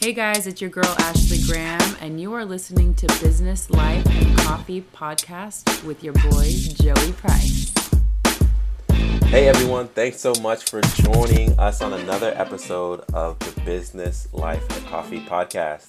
Hey guys, it's your girl Ashley Graham, and you are listening to Business Life and Coffee podcast with your boy Joey Price. Hey everyone, thanks so much for joining us on another episode of the Business Life and Coffee podcast.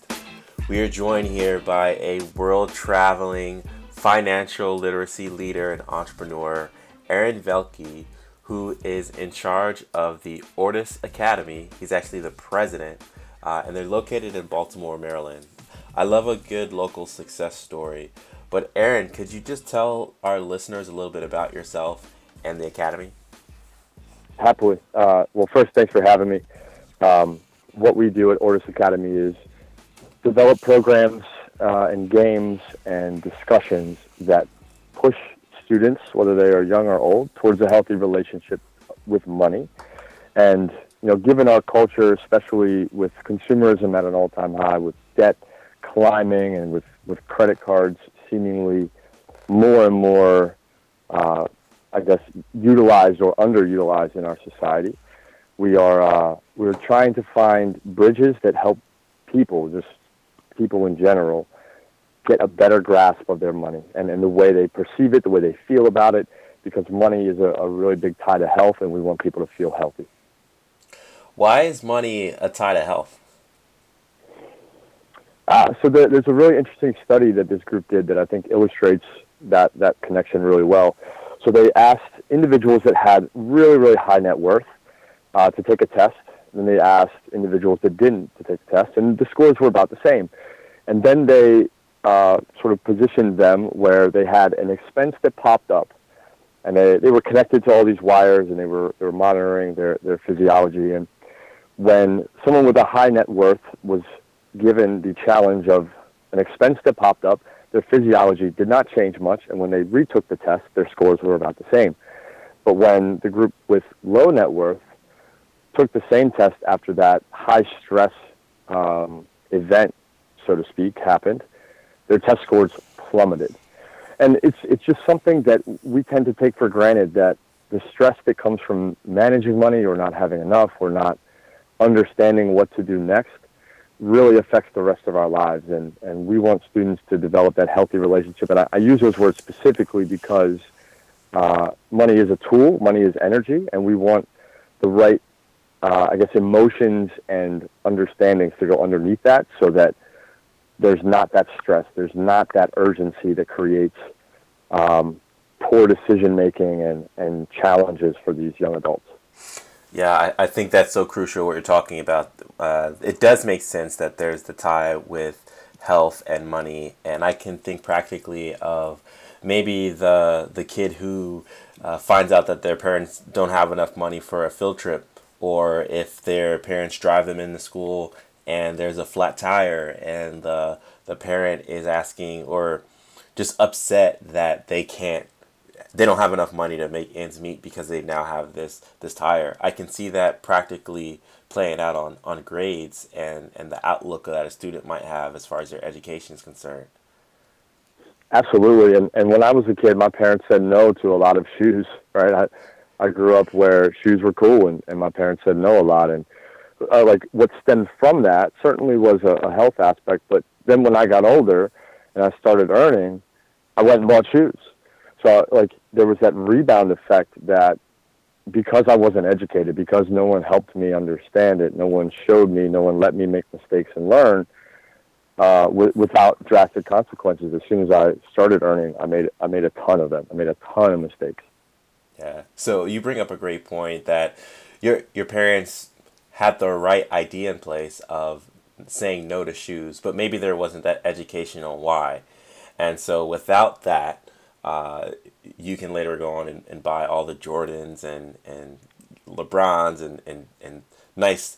We are joined here by a world traveling financial literacy leader and entrepreneur, Aaron Velky, who is in charge of the Ortus Academy. He's actually the president uh, and they're located in Baltimore, Maryland. I love a good local success story. But Aaron, could you just tell our listeners a little bit about yourself and the academy? Happily. Uh, well, first, thanks for having me. Um, what we do at Ortus Academy is develop programs uh, and games and discussions that push students, whether they are young or old, towards a healthy relationship with money. And you know, given our culture, especially with consumerism at an all-time high, with debt climbing and with, with credit cards seemingly more and more, uh, I guess, utilized or underutilized in our society, we are uh, we're trying to find bridges that help people, just people in general, get a better grasp of their money and, and the way they perceive it, the way they feel about it, because money is a, a really big tie to health, and we want people to feel healthy. Why is money a tie to health? Uh, so the, there's a really interesting study that this group did that I think illustrates that, that connection really well. So they asked individuals that had really, really high net worth uh, to take a test. And then they asked individuals that didn't to take the test, and the scores were about the same. And then they uh, sort of positioned them where they had an expense that popped up, and they, they were connected to all these wires, and they were they were monitoring their their physiology. And when someone with a high net worth was given the challenge of an expense that popped up, their physiology did not change much, and when they retook the test, their scores were about the same. But when the group with low net worth took the same test after that high stress um, event, so to speak, happened, their test scores plummeted. And it's it's just something that we tend to take for granted that the stress that comes from managing money or not having enough or not understanding what to do next really affects the rest of our lives. And, and we want students to develop that healthy relationship. And I, I use those words specifically because uh, money is a tool, money is energy, and we want the right, uh, I guess, emotions and understandings to go underneath that so that there's not that stress, there's not that urgency that creates um, poor decision making and, and challenges for these young adults. Yeah, I, I think that's so crucial what you're talking about. Uh, it does make sense that there's the tie with health and money, and I can think practically of maybe the the kid who uh, finds out that their parents don't have enough money for a field trip, or if their parents drive them into school and there's a flat tire, and the the parent is asking or just upset that they can't they don't have enough money to make ends meet because they now have this this tire. I can see that practically playing out on, on grades and, and the outlook that a student might have as far as their education is concerned. Absolutely. And, and when I was a kid, my parents said no to a lot of shoes, right? I, I grew up where shoes were cool and, and my parents said no a lot. And uh, like what stemmed from that certainly was a, a health aspect. But then when I got older and I started earning, I went and bought shoes so like there was that rebound effect that because I wasn't educated, because no one helped me understand it, no one showed me, no one let me make mistakes and learn uh, w- without drastic consequences. As soon as I started earning, I made I made a ton of them. I made a ton of mistakes. Yeah. So you bring up a great point that your your parents had the right idea in place of saying no to shoes, but maybe there wasn't that education on why. And so without that, uh, you can later go on and, and buy all the Jordans and, and LeBrons and, and, and nice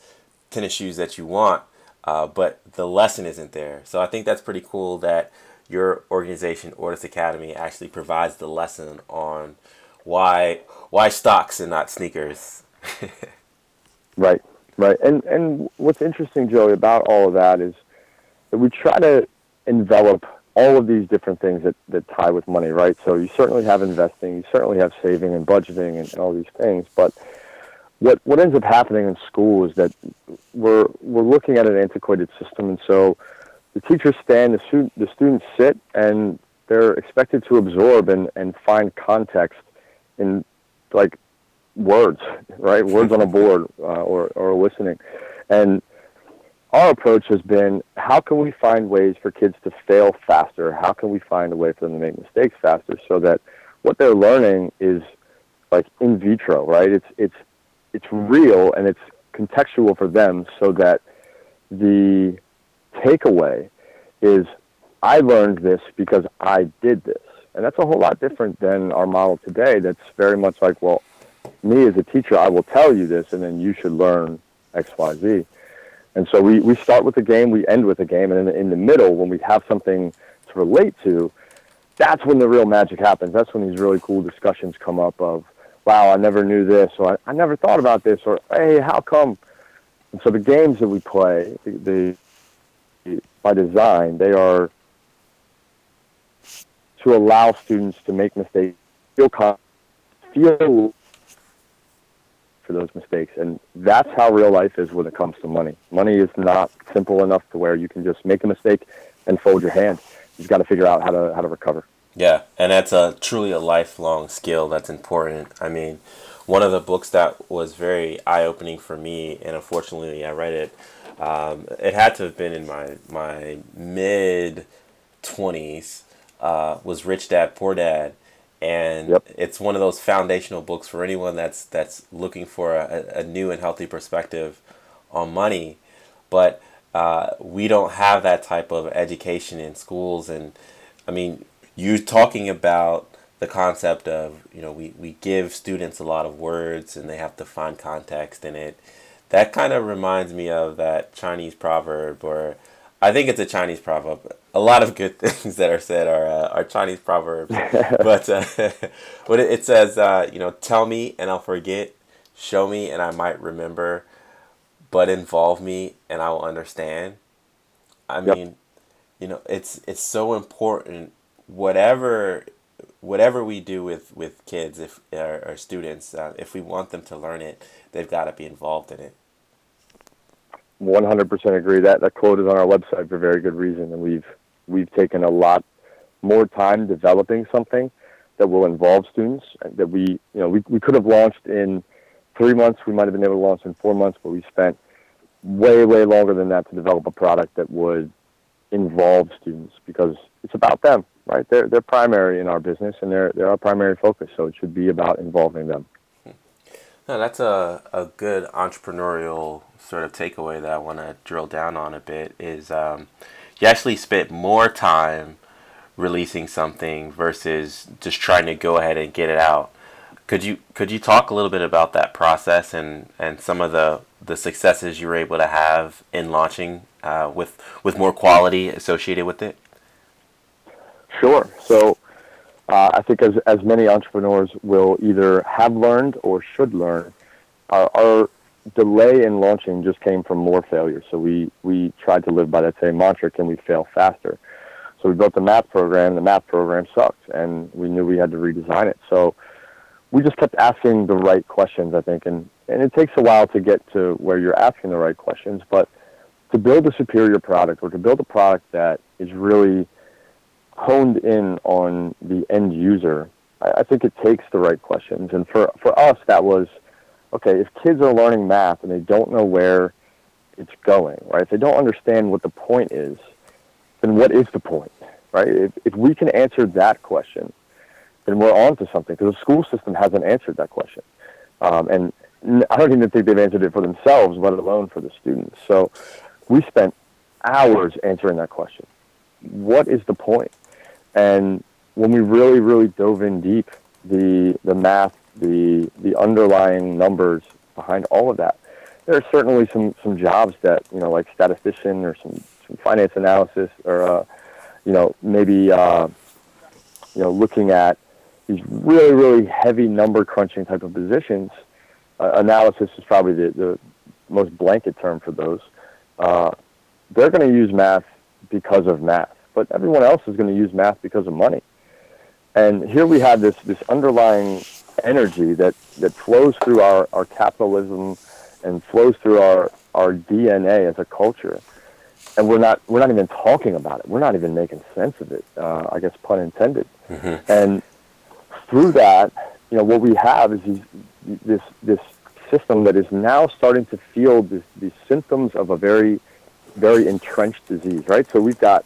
tennis shoes that you want, uh, but the lesson isn't there. So I think that's pretty cool that your organization, Ortus Academy, actually provides the lesson on why why stocks and not sneakers. right, right. And and what's interesting, Joey, about all of that is that we try to envelop all of these different things that, that tie with money, right? So you certainly have investing, you certainly have saving and budgeting and, and all these things, but what what ends up happening in school is that we're we're looking at an antiquated system, and so the teachers stand, the student the students sit, and they're expected to absorb and and find context in like words, right? Words on a board uh, or or listening, and our approach has been how can we find ways for kids to fail faster? How can we find a way for them to make mistakes faster so that what they're learning is like in vitro, right? It's it's it's real and it's contextual for them so that the takeaway is I learned this because I did this. And that's a whole lot different than our model today that's very much like, well, me as a teacher, I will tell you this and then you should learn X, Y, Z. And so we, we start with the game, we end with the game, and in the, in the middle, when we have something to relate to, that's when the real magic happens. That's when these really cool discussions come up of, wow, I never knew this, or I, I never thought about this, or hey, how come? And so the games that we play, the, the by design, they are to allow students to make mistakes, feel confident, feel for those mistakes, and that's how real life is when it comes to money. Money is not simple enough to where you can just make a mistake and fold your hand. You've got to figure out how to how to recover. Yeah, and that's a truly a lifelong skill that's important. I mean, one of the books that was very eye opening for me, and unfortunately I read it. Um, it had to have been in my my mid twenties. Uh, was Rich Dad Poor Dad, and yep. it's one of those foundational books for anyone that's that's looking for a, a new and healthy perspective on money. But uh, we don't have that type of education in schools, and I mean, you're talking about the concept of you know we, we give students a lot of words and they have to find context in it that kind of reminds me of that chinese proverb or i think it's a chinese proverb a lot of good things that are said are, uh, are chinese proverbs. But uh, but it, it says uh, you know tell me and i'll forget. Show me and i might remember. But involve me and i will understand. I yep. mean you know it's it's so important. Whatever whatever we do with with kids if or, or students uh, if we want them to learn it they've got to be involved in it. 100% agree. That that quote is on our website for very good reason and we've we've taken a lot more time developing something that will involve students that we you know we, we could have launched in three months we might have been able to launch in four months but we spent way way longer than that to develop a product that would involve students because it's about them right? They're they're primary in our business, and they're they're our primary focus. So it should be about involving them. No, that's a, a good entrepreneurial sort of takeaway that I want to drill down on a bit. Is um, you actually spent more time releasing something versus just trying to go ahead and get it out. Could you could you talk a little bit about that process and, and some of the, the successes you were able to have in launching uh, with with more quality associated with it? Sure. So uh, I think as, as many entrepreneurs will either have learned or should learn, our, our delay in launching just came from more failures. So we, we tried to live by that same mantra, can we fail faster? So we built the math program. The math program sucked, and we knew we had to redesign it. So we just kept asking the right questions, I think, and, and it takes a while to get to where you're asking the right questions, but to build a superior product or to build a product that is really – honed in on the end user, I, I think it takes the right questions. And for, for us, that was, okay, if kids are learning math and they don't know where it's going, right? If they don't understand what the point is, then what is the point, right? If, if we can answer that question, then we're on to something because the school system hasn't answered that question. Um, and I don't even think they've answered it for themselves, let alone for the students. So we spent hours answering that question. What is the point? And when we really, really dove in deep, the the math, the the underlying numbers behind all of that, there are certainly some some jobs that you know, like statistician or some, some finance analysis, or uh, you know, maybe uh, you know, looking at these really, really heavy number crunching type of positions. Uh, analysis is probably the, the most blanket term for those. Uh, they're going to use math because of math but everyone else is going to use math because of money. And here we have this, this underlying energy that, that flows through our, our capitalism and flows through our, our DNA as a culture. And we're not, we're not even talking about it. We're not even making sense of it, uh, I guess pun intended. Mm-hmm. And through that, you know, what we have is these, this, this system that is now starting to feel this, these symptoms of a very, very entrenched disease, right? So we've got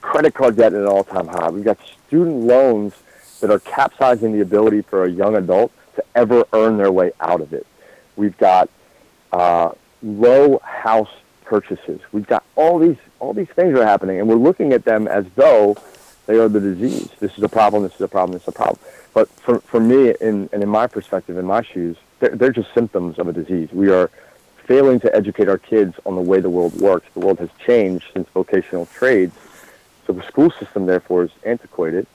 credit card debt at an all-time high. We've got student loans that are capsizing the ability for a young adult to ever earn their way out of it. We've got uh, low house purchases. We've got all these all these things are happening, and we're looking at them as though they are the disease. This is a problem. This is a problem. This is a problem. But for for me, in and in my perspective, in my shoes, they're, they're just symptoms of a disease. We are failing to educate our kids on the way the world works. The world has changed since vocational trades, so the school system therefore is antiquated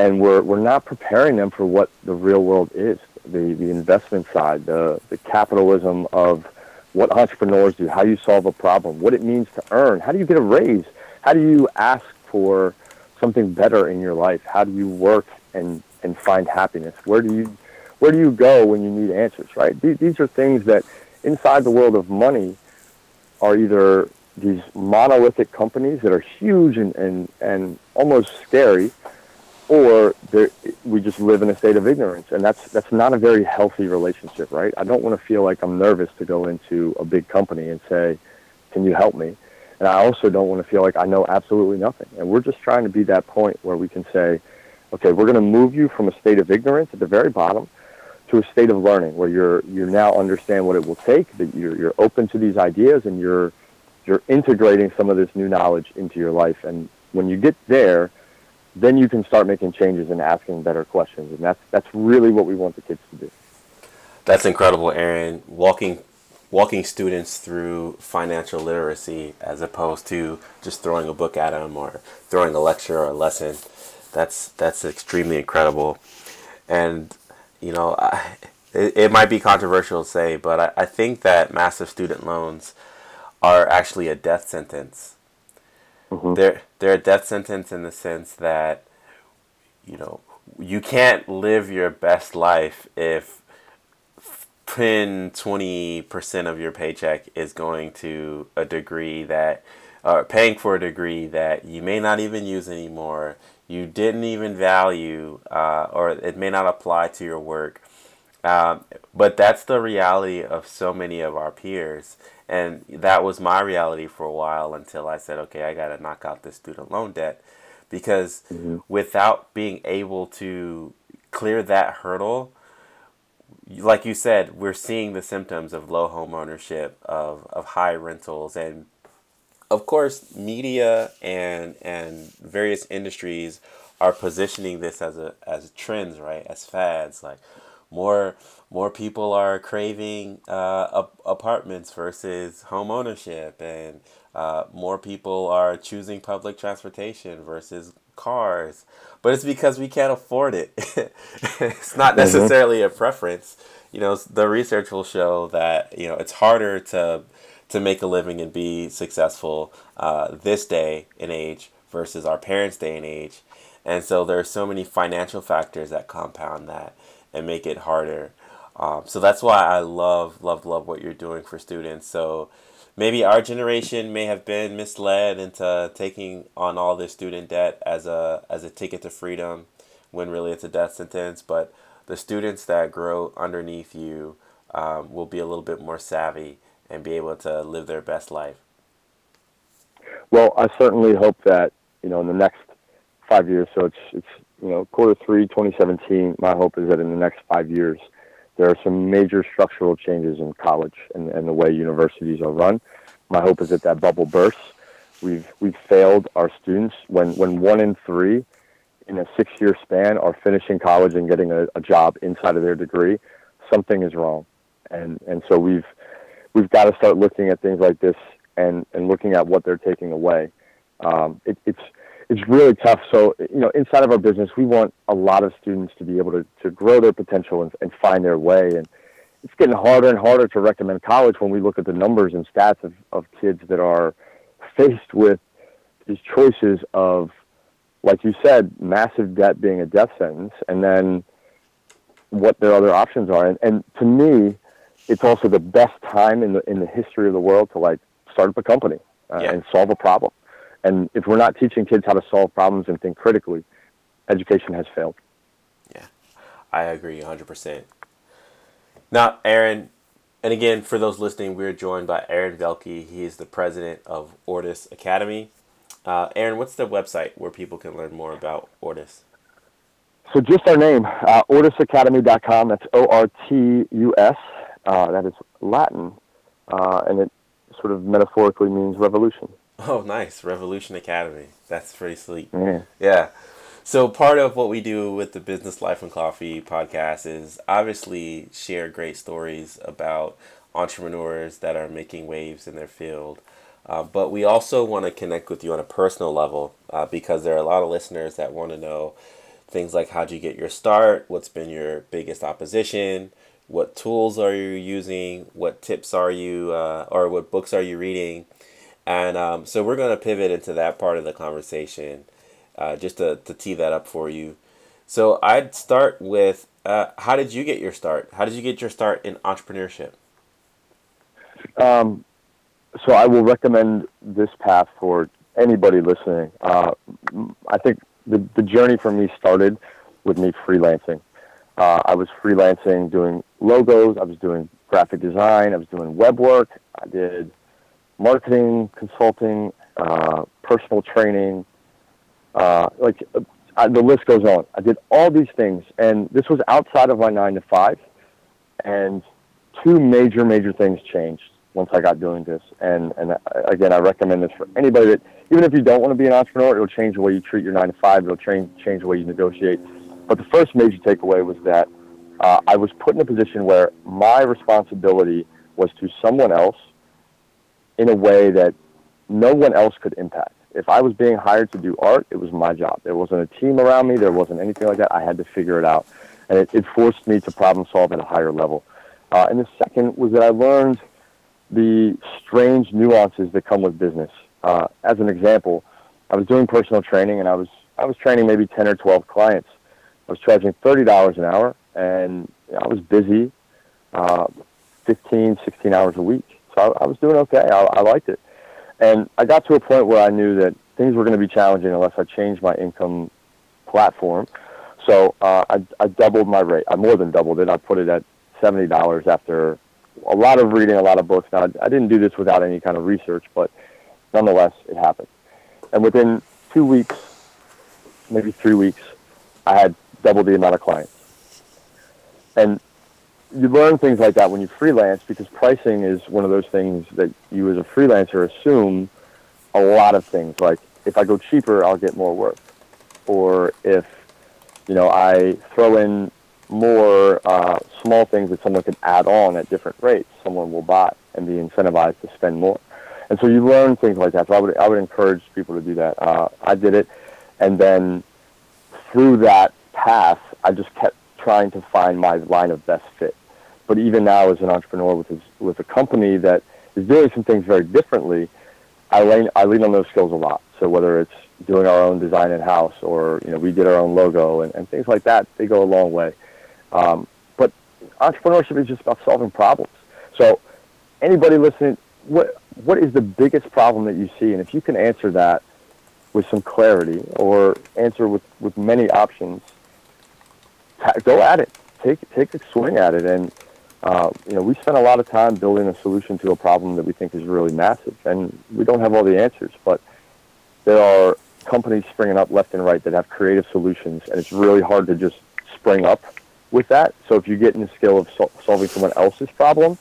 and we're we're not preparing them for what the real world is the the investment side the the capitalism of what entrepreneurs do how you solve a problem what it means to earn. How do you get a raise? How do you ask for something better in your life? How do you work and and find happiness? Where do you where do you go when you need answers right? These, these are things that inside the world of money are either these monolithic companies that are huge and and, and almost scary or we just live in a state of ignorance, and that's that's not a very healthy relationship, right? I don't want to feel like I'm nervous to go into a big company and say, "Can you help me?" And I also don't want to feel like I know absolutely nothing. And we're just trying to be that point where we can say, "Okay, we're going to move you from a state of ignorance at the very bottom to a state of learning, where you're you now understand what it will take, that you're you're open to these ideas, and you're you're integrating some of this new knowledge into your life. And when you get there." Then you can start making changes and asking better questions. And that's that's really what we want the kids to do. That's incredible, Aaron. Walking walking students through financial literacy as opposed to just throwing a book at them or throwing a lecture or a lesson. That's that's extremely incredible. And you know, I, it, it might be controversial to say, but I, I think that massive student loans are actually a death sentence Mm-hmm. They're they're a death sentence in the sense that you know you can't live your best life if 10 20% of your paycheck is going to a degree that or paying for a degree that you may not even use anymore you didn't even value uh, or it may not apply to your work um, but that's the reality of so many of our peers and that was my reality for a while until I said, okay, I got to knock out this student loan debt. Because mm-hmm. without being able to clear that hurdle, like you said, we're seeing the symptoms of low home ownership, of, of high rentals, and of course, media and and various industries are positioning this as a as trends, right? As fads, like more more people are craving uh, apartments versus home ownership, and uh, more people are choosing public transportation versus cars. But it's because we can't afford it. it's not mm-hmm. necessarily a preference. You know, the research will show that you know it's harder to to make a living and be successful uh, this day and age versus our parents' day and age. And so there are so many financial factors that compound that and make it harder. Um, so that's why I love, love, love what you're doing for students. So maybe our generation may have been misled into taking on all this student debt as a as a ticket to freedom, when really it's a death sentence. But the students that grow underneath you um, will be a little bit more savvy and be able to live their best life. Well, I certainly hope that you know in the next five years. So it's it's you know, quarter three, 2017, my hope is that in the next five years, there are some major structural changes in college and, and the way universities are run. My hope is that that bubble bursts. We've, we've failed our students when, when one in three in a six year span are finishing college and getting a, a job inside of their degree. Something is wrong. And, and so we've, we've got to start looking at things like this and, and looking at what they're taking away. Um, it, it's, it's really tough. So, you know, inside of our business, we want a lot of students to be able to, to grow their potential and, and find their way. And it's getting harder and harder to recommend college when we look at the numbers and stats of, of kids that are faced with these choices of, like you said, massive debt being a death sentence, and then what their other options are. And, and to me, it's also the best time in the in the history of the world to like start up a company uh, yeah. and solve a problem. And if we're not teaching kids how to solve problems and think critically, education has failed. Yeah, I agree 100%. Now, Aaron, and again, for those listening, we're joined by Aaron Velky. He is the president of Ortus Academy. Uh, Aaron, what's the website where people can learn more about Ortus? So just our name, uh, ortusacademy.com. That's O-R-T-U-S. Uh, that is Latin, uh, and it sort of metaphorically means revolution. Oh, nice. Revolution Academy. That's pretty sweet. Yeah. Yeah. So part of what we do with the Business Life and Coffee podcast is obviously share great stories about entrepreneurs that are making waves in their field. Uh, but we also want to connect with you on a personal level uh, because there are a lot of listeners that want to know things like how'd you get your start, what's been your biggest opposition, what tools are you using, what tips are you, uh, or what books are you reading. And um, so we're going to pivot into that part of the conversation uh, just to, to tee that up for you. So I'd start with uh, how did you get your start? How did you get your start in entrepreneurship? Um, so I will recommend this path for anybody listening. Uh, I think the, the journey for me started with me freelancing. Uh, I was freelancing doing logos, I was doing graphic design, I was doing web work, I did marketing, consulting, uh, personal training, uh, like uh, the list goes on. I did all these things, and this was outside of my nine to five, and two major, major things changed once I got doing this. And and again, I recommend this for anybody that even if you don't want to be an entrepreneur, it'll change the way you treat your nine to five. It'll change change the way you negotiate. But the first major takeaway was that uh, I was put in a position where my responsibility was to someone else in a way that no one else could impact. If I was being hired to do art, it was my job. There wasn't a team around me. There wasn't anything like that. I had to figure it out. And it, it forced me to problem solve at a higher level. Uh, and the second was that I learned the strange nuances that come with business. Uh, as an example, I was doing personal training and I was I was training maybe 10 or 12 clients. I was charging $30 an hour and I was busy uh, 15, 16 hours a week. I, I was doing okay. I, I liked it. And I got to a point where I knew that things were going to be challenging unless I changed my income platform. So uh, I, I doubled my rate. I more than doubled it. I put it at $70 after a lot of reading, a lot of books. Now, I didn't do this without any kind of research, but nonetheless, it happened. And within two weeks, maybe three weeks, I had double the amount of clients. And you learn things like that when you freelance because pricing is one of those things that you as a freelancer assume a lot of things. Like if I go cheaper, I'll get more work. Or if, you know, I throw in more uh, small things that someone can add on at different rates, someone will buy and be incentivized to spend more. And so you learn things like that. So I would, I would encourage people to do that. Uh, I did it. And then through that path, I just kept trying to find my line of best fit. But even now, as an entrepreneur with his, with a company that is doing some things very differently, I lean I lean on those skills a lot. So whether it's doing our own design in house or you know we did our own logo and, and things like that, they go a long way. Um, but entrepreneurship is just about solving problems. So anybody listening, what what is the biggest problem that you see? And if you can answer that with some clarity or answer with, with many options, go at it. Take take a swing at it. And uh, you know, we spend a lot of time building a solution to a problem that we think is really massive, and we don't have all the answers. But there are companies springing up left and right that have creative solutions, and it's really hard to just spring up with that. So if you get in the skill of sol- solving someone else's problem,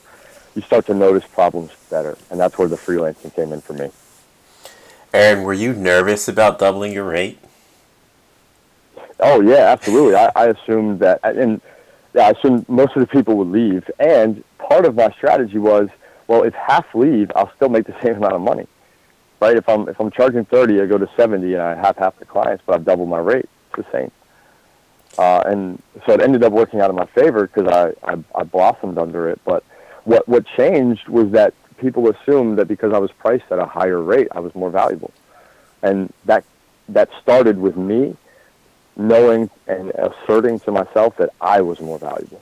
you start to notice problems better, and that's where the freelancing came in for me. Aaron, were you nervous about doubling your rate? Oh yeah, absolutely. I, I assumed that, and I assumed most of the people would leave. And part of my strategy was, well, if half leave, I'll still make the same amount of money, right? If I'm if I'm charging thirty, I go to seventy, and I have half the clients, but I've doubled my rate. It's the same. Uh, and so it ended up working out in my favor because I, I I blossomed under it. But what what changed was that people assumed that because I was priced at a higher rate, I was more valuable, and that that started with me knowing and asserting to myself that I was more valuable.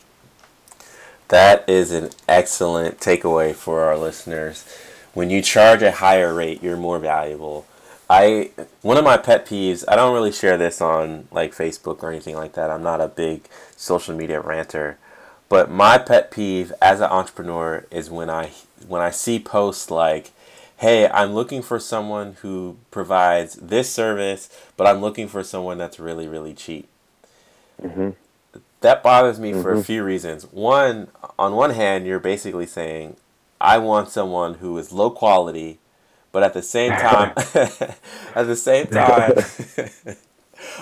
That is an excellent takeaway for our listeners. When you charge a higher rate, you're more valuable. I one of my pet peeves, I don't really share this on like Facebook or anything like that. I'm not a big social media ranter. But my pet peeve as an entrepreneur is when I when I see posts like hey, I'm looking for someone who provides this service, but I'm looking for someone that's really, really cheap. Mm-hmm. That bothers me mm-hmm. for a mm-hmm. few reasons. One, on one hand, you're basically saying, I want someone who is low quality, but at the same time, at the same time,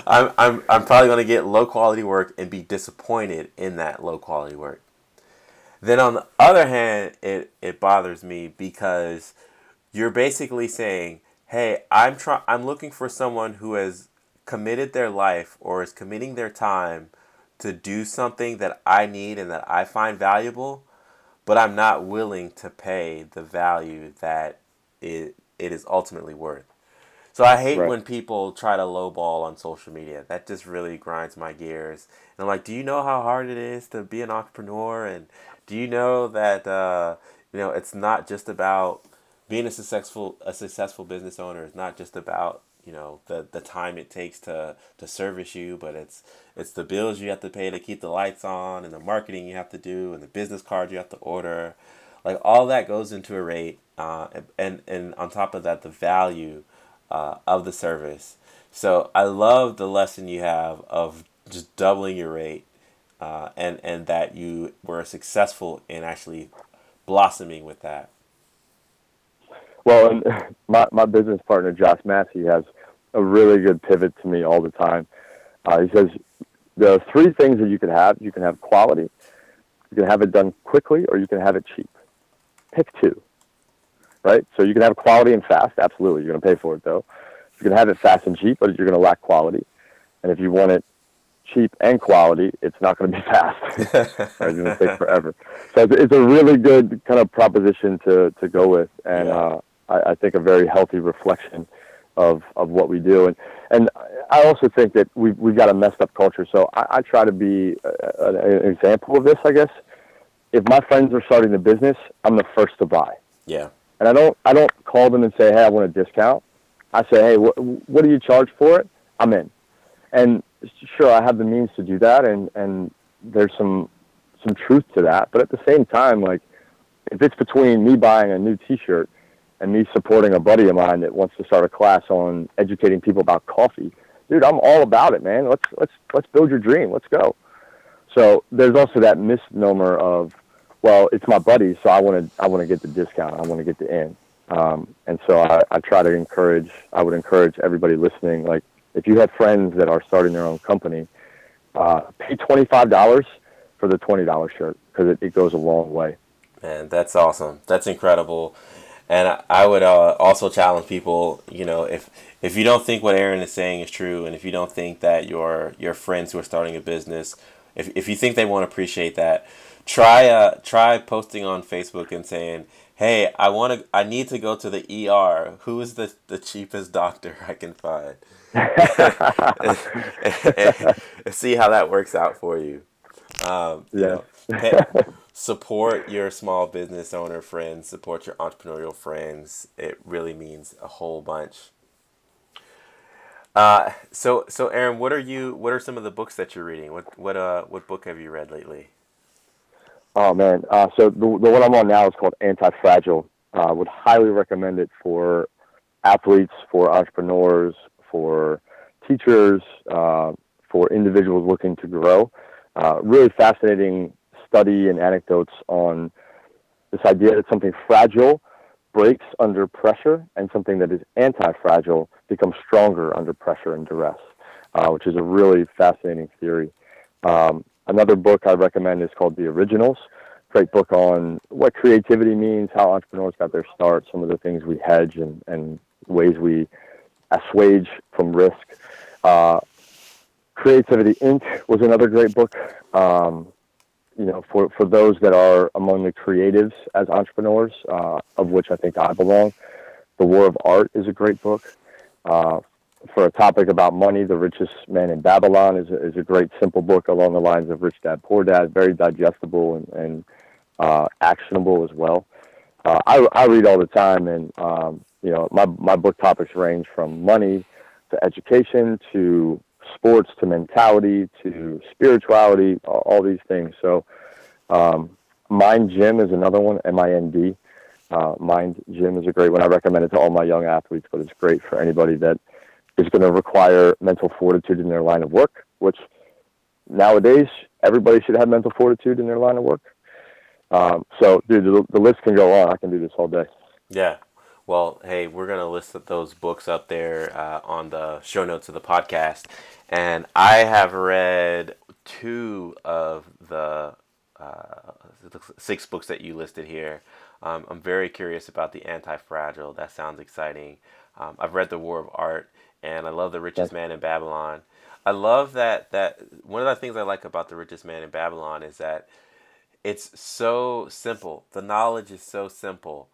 I'm, I'm, I'm probably going to get low quality work and be disappointed in that low quality work. Then on the other hand, it, it bothers me because you're basically saying, "Hey, I'm try- I'm looking for someone who has committed their life or is committing their time to do something that I need and that I find valuable, but I'm not willing to pay the value that it it is ultimately worth." So I hate right. when people try to lowball on social media. That just really grinds my gears. And I'm like, do you know how hard it is to be an entrepreneur? And do you know that uh, you know it's not just about being a successful a successful business owner is not just about you know the the time it takes to to service you but it's it's the bills you have to pay to keep the lights on and the marketing you have to do and the business cards you have to order. Like all that goes into a rate uh, and and on top of that the value uh, of the service. So i love the lesson you have of just doubling your rate uh, and and that you were successful in actually blossoming with that well, and my my business partner Josh Massey has a really good pivot to me all the time. Uh, he says there are three things that you can have. You can have quality, you can have it done quickly, or you can have it cheap. Pick two. Right? So you can have quality and fast. Absolutely, you're going to pay for it though. You can have it fast and cheap, but you're going to lack quality. And if you want it cheap and quality, it's not going to be fast. it's going to take forever. So it's, a really good kind of proposition to, to go with. And yeah. uh, I, I think a very healthy reflection of, of what we do. And, and I also think that we've, we've got a messed up culture. So I, I try to be uh, a, an example of this, I guess. If my friends are starting a business, I'm the first to buy. Yeah. And I don't, I don't call them and say, hey, I want a discount. I say, hey, wh- what do you charge for it? I'm in. And sure, I have the means to do that. And, and there's some, some truth to that. But at the same time, like, if it's between me buying a new T-shirt and me supporting a buddy of mine that wants to start a class on educating people about coffee, dude, I'm all about it, man. Let's let's let's build your dream. Let's go. So there's also that misnomer of, well, it's my buddy, so I want to I want to get the discount. I want to get the in. Um, and so I, I try to encourage. I would encourage everybody listening, like if you have friends that are starting their own company, uh, pay twenty five dollars for the twenty dollar shirt because it, it goes a long way. Man, that's awesome. That's incredible. And I would uh, also challenge people, you know, if if you don't think what Aaron is saying is true, and if you don't think that your your friends who are starting a business, if, if you think they won't appreciate that, try uh try posting on Facebook and saying, "Hey, I want to, I need to go to the ER. Who is the the cheapest doctor I can find?" and, and, and see how that works out for you. Um, yeah. You know, support your small business owner friends, support your entrepreneurial friends. It really means a whole bunch. Uh, so so Aaron, what are you? What are some of the books that you're reading? What what uh what book have you read lately? Oh man, uh, so the the one I'm on now is called Anti Fragile. I uh, would highly recommend it for athletes, for entrepreneurs, for teachers, uh, for individuals looking to grow. Uh, really fascinating study and anecdotes on this idea that something fragile breaks under pressure and something that is anti-fragile becomes stronger under pressure and duress, uh, which is a really fascinating theory. Um, another book I recommend is called The Originals. Great book on what creativity means, how entrepreneurs got their start, some of the things we hedge and, and ways we assuage from risk. Uh, Creativity Inc. was another great book. Um, you know, for, for those that are among the creatives as entrepreneurs, uh, of which I think I belong. The War of Art is a great book. Uh, for a topic about money, The Richest Man in Babylon is a, is a great, simple book along the lines of Rich Dad Poor Dad, very digestible and, and uh, actionable as well. Uh, I, I read all the time, and um, you know my my book topics range from money to education to sports to mentality to spirituality, all, these things. So, um, Mind Gym is another one, M I N D. Uh, Mind Gym is a great one. I recommend it to all my young athletes, but it's great for anybody that is going to require mental fortitude in their line of work, which nowadays everybody should have mental fortitude in their line of work. Um, so, dude, the, the list can go on. I can do this all day. Yeah. Well, hey, we're going to list those books up there uh, on the show notes of the podcast. And I have read two of the uh, six books that you listed here. Um, I'm very curious about the Anti Fragile. That sounds exciting. Um, I've read The War of Art, and I love The Richest Man in Babylon. I love that that one of the things I like about The Richest Man in Babylon is that it's so simple. The knowledge is so simple,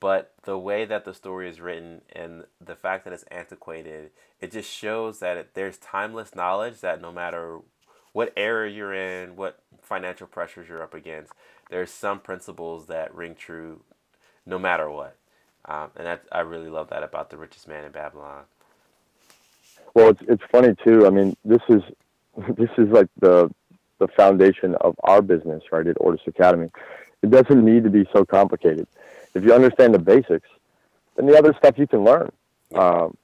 but the way that the story is written and the fact that it's antiquated, it just shows that it, there's timeless knowledge that no matter what era you're in, what financial pressures you're up against, there's some principles that ring true no matter what. Um, and that, I really love that about the richest man in Babylon. Well, it's it's funny too. I mean, this is this is like the the foundation of our business, right? At Ortus Academy, it doesn't need to be so complicated. If you understand the basics, then the other stuff you can learn. Um,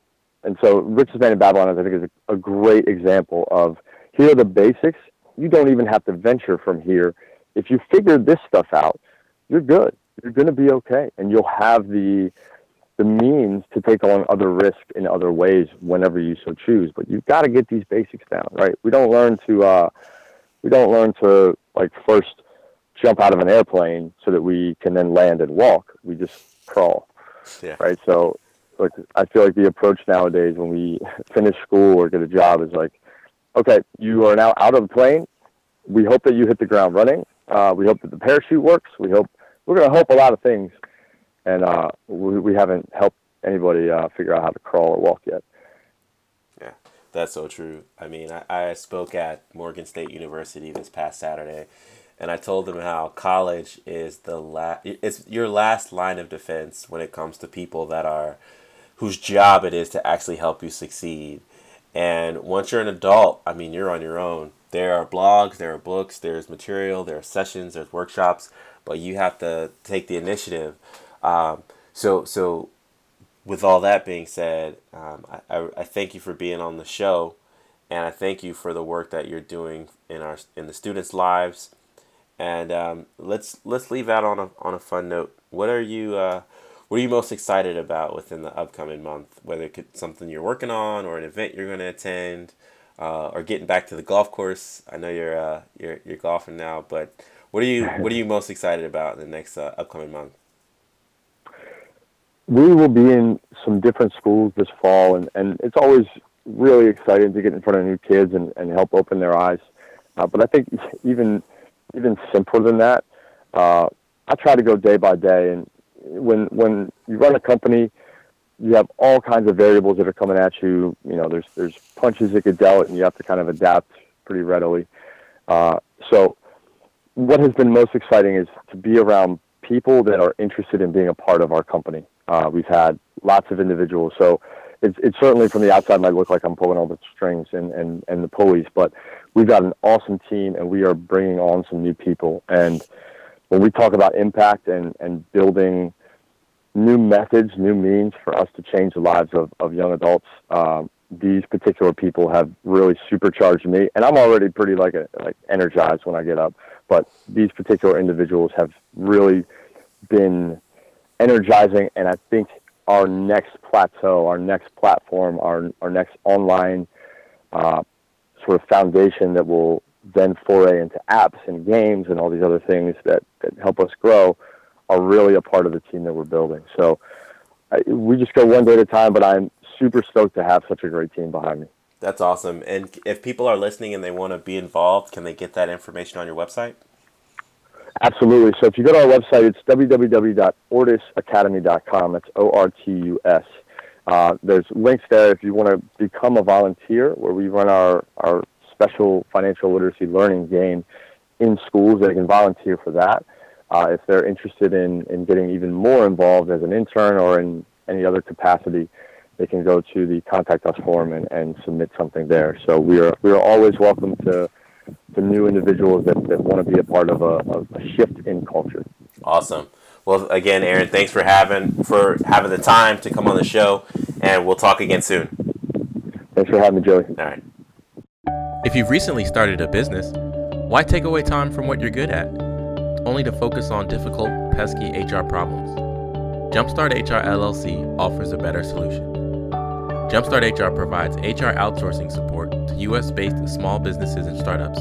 and so, Richest Man in Babylon, I think, is a, a great example of here are the basics. You don't even have to venture from here. If you figure this stuff out, you're good. You're going to be okay, and you'll have the the means to take on other risk in other ways whenever you so choose. But you've got to get these basics down, right? We don't learn to uh, we don't learn to like first jump out of an airplane so that we can then land and walk. We just crawl, yeah. right? So, like I feel like the approach nowadays when we finish school or get a job is like, okay, you are now out of the plane. We hope that you hit the ground running. Uh, we hope that the parachute works. We hope we're going to hope a lot of things and uh, we, we haven't helped anybody uh, figure out how to crawl or walk yet. Yeah, that's so true. I mean, I, I spoke at Morgan State University this past Saturday, and I told them how college is the last. It's your last line of defense when it comes to people that are whose job it is to actually help you succeed. And once you're an adult, I mean, you're on your own. There are blogs, there are books, there's material, there are sessions, there's workshops, but you have to take the initiative um, so so with all that being said, um, I, I thank you for being on the show, and I thank you for the work that you're doing in our in the students' lives. And um, let's let's leave out on a on a fun note. What are you uh, what are you most excited about within the upcoming month? Whether it could something you're working on, or an event you're going to attend, uh, or getting back to the golf course. I know you're uh, you're you're golfing now, but what are you what are you most excited about in the next uh, upcoming month? we will be in some different schools this fall, and, and it's always really exciting to get in front of new kids and, and help open their eyes. Uh, but I think even even simpler than that, uh, I try to go day by day. And when when you run a company, you have all kinds of variables that are coming at you. You know, there's there's punches that get dealt, and you have to kind of adapt pretty readily. Uh, so, what has been most exciting is to be around people that are interested in being a part of our company. Uh, we've had lots of individuals. So it's, it's certainly from the outside might look like I'm pulling all the strings and, and, and the pulleys, but we've got an awesome team and we are bringing on some new people. And when we talk about impact and, and building new methods, new means for us to change the lives of, of young adults, um, these particular people have really supercharged me, and I'm already pretty like a, like energized when I get up. But these particular individuals have really been energizing. And I think our next plateau, our next platform, our, our next online uh, sort of foundation that will then foray into apps and games and all these other things that, that help us grow are really a part of the team that we're building. So I, we just go one day at a time, but I'm super stoked to have such a great team behind me. That's awesome. And if people are listening and they want to be involved, can they get that information on your website? Absolutely. So if you go to our website, it's www.ortusacademy.com. That's O R T U S. Uh, there's links there if you want to become a volunteer, where we run our, our special financial literacy learning game in schools. They can volunteer for that. Uh, if they're interested in, in getting even more involved as an intern or in any other capacity, they can go to the contact us form and, and submit something there. So we are we are always welcome to to new individuals that, that want to be a part of a, a shift in culture. Awesome. Well, again, Aaron, thanks for having for having the time to come on the show, and we'll talk again soon. Thanks for having me, Joey. All right. If you've recently started a business, why take away time from what you're good at, only to focus on difficult, pesky HR problems? Jumpstart HR LLC offers a better solution. Jumpstart HR provides HR outsourcing support to US based small businesses and startups